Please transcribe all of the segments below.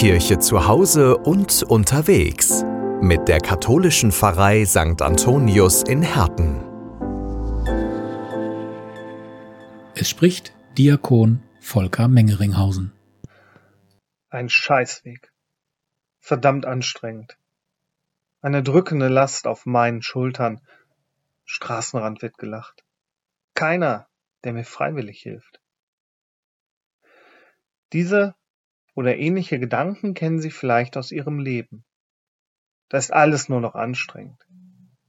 Kirche zu Hause und unterwegs mit der katholischen Pfarrei St. Antonius in Herten. Es spricht Diakon Volker Mengeringhausen. Ein Scheißweg. Verdammt anstrengend. Eine drückende Last auf meinen Schultern. Straßenrand wird gelacht. Keiner, der mir freiwillig hilft. Diese oder ähnliche Gedanken kennen Sie vielleicht aus Ihrem Leben. Da ist alles nur noch anstrengend.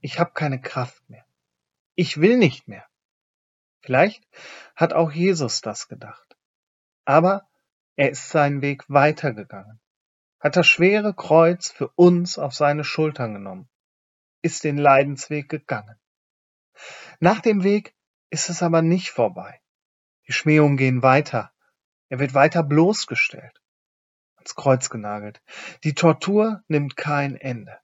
Ich habe keine Kraft mehr. Ich will nicht mehr. Vielleicht hat auch Jesus das gedacht. Aber er ist seinen Weg weitergegangen, hat das schwere Kreuz für uns auf seine Schultern genommen, ist den Leidensweg gegangen. Nach dem Weg ist es aber nicht vorbei. Die Schmähungen gehen weiter. Er wird weiter bloßgestellt ans Kreuz genagelt. Die Tortur nimmt kein Ende.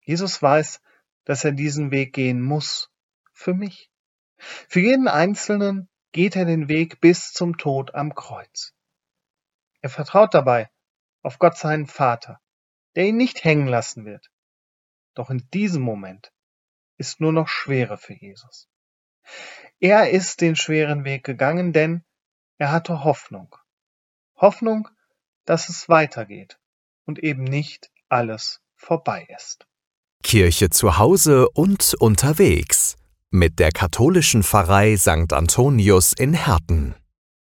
Jesus weiß, dass er diesen Weg gehen muss. Für mich. Für jeden Einzelnen geht er den Weg bis zum Tod am Kreuz. Er vertraut dabei auf Gott seinen Vater, der ihn nicht hängen lassen wird. Doch in diesem Moment ist nur noch Schwere für Jesus. Er ist den schweren Weg gegangen, denn er hatte Hoffnung. Hoffnung dass es weitergeht und eben nicht alles vorbei ist. Kirche zu Hause und unterwegs mit der katholischen Pfarrei St. Antonius in Herten.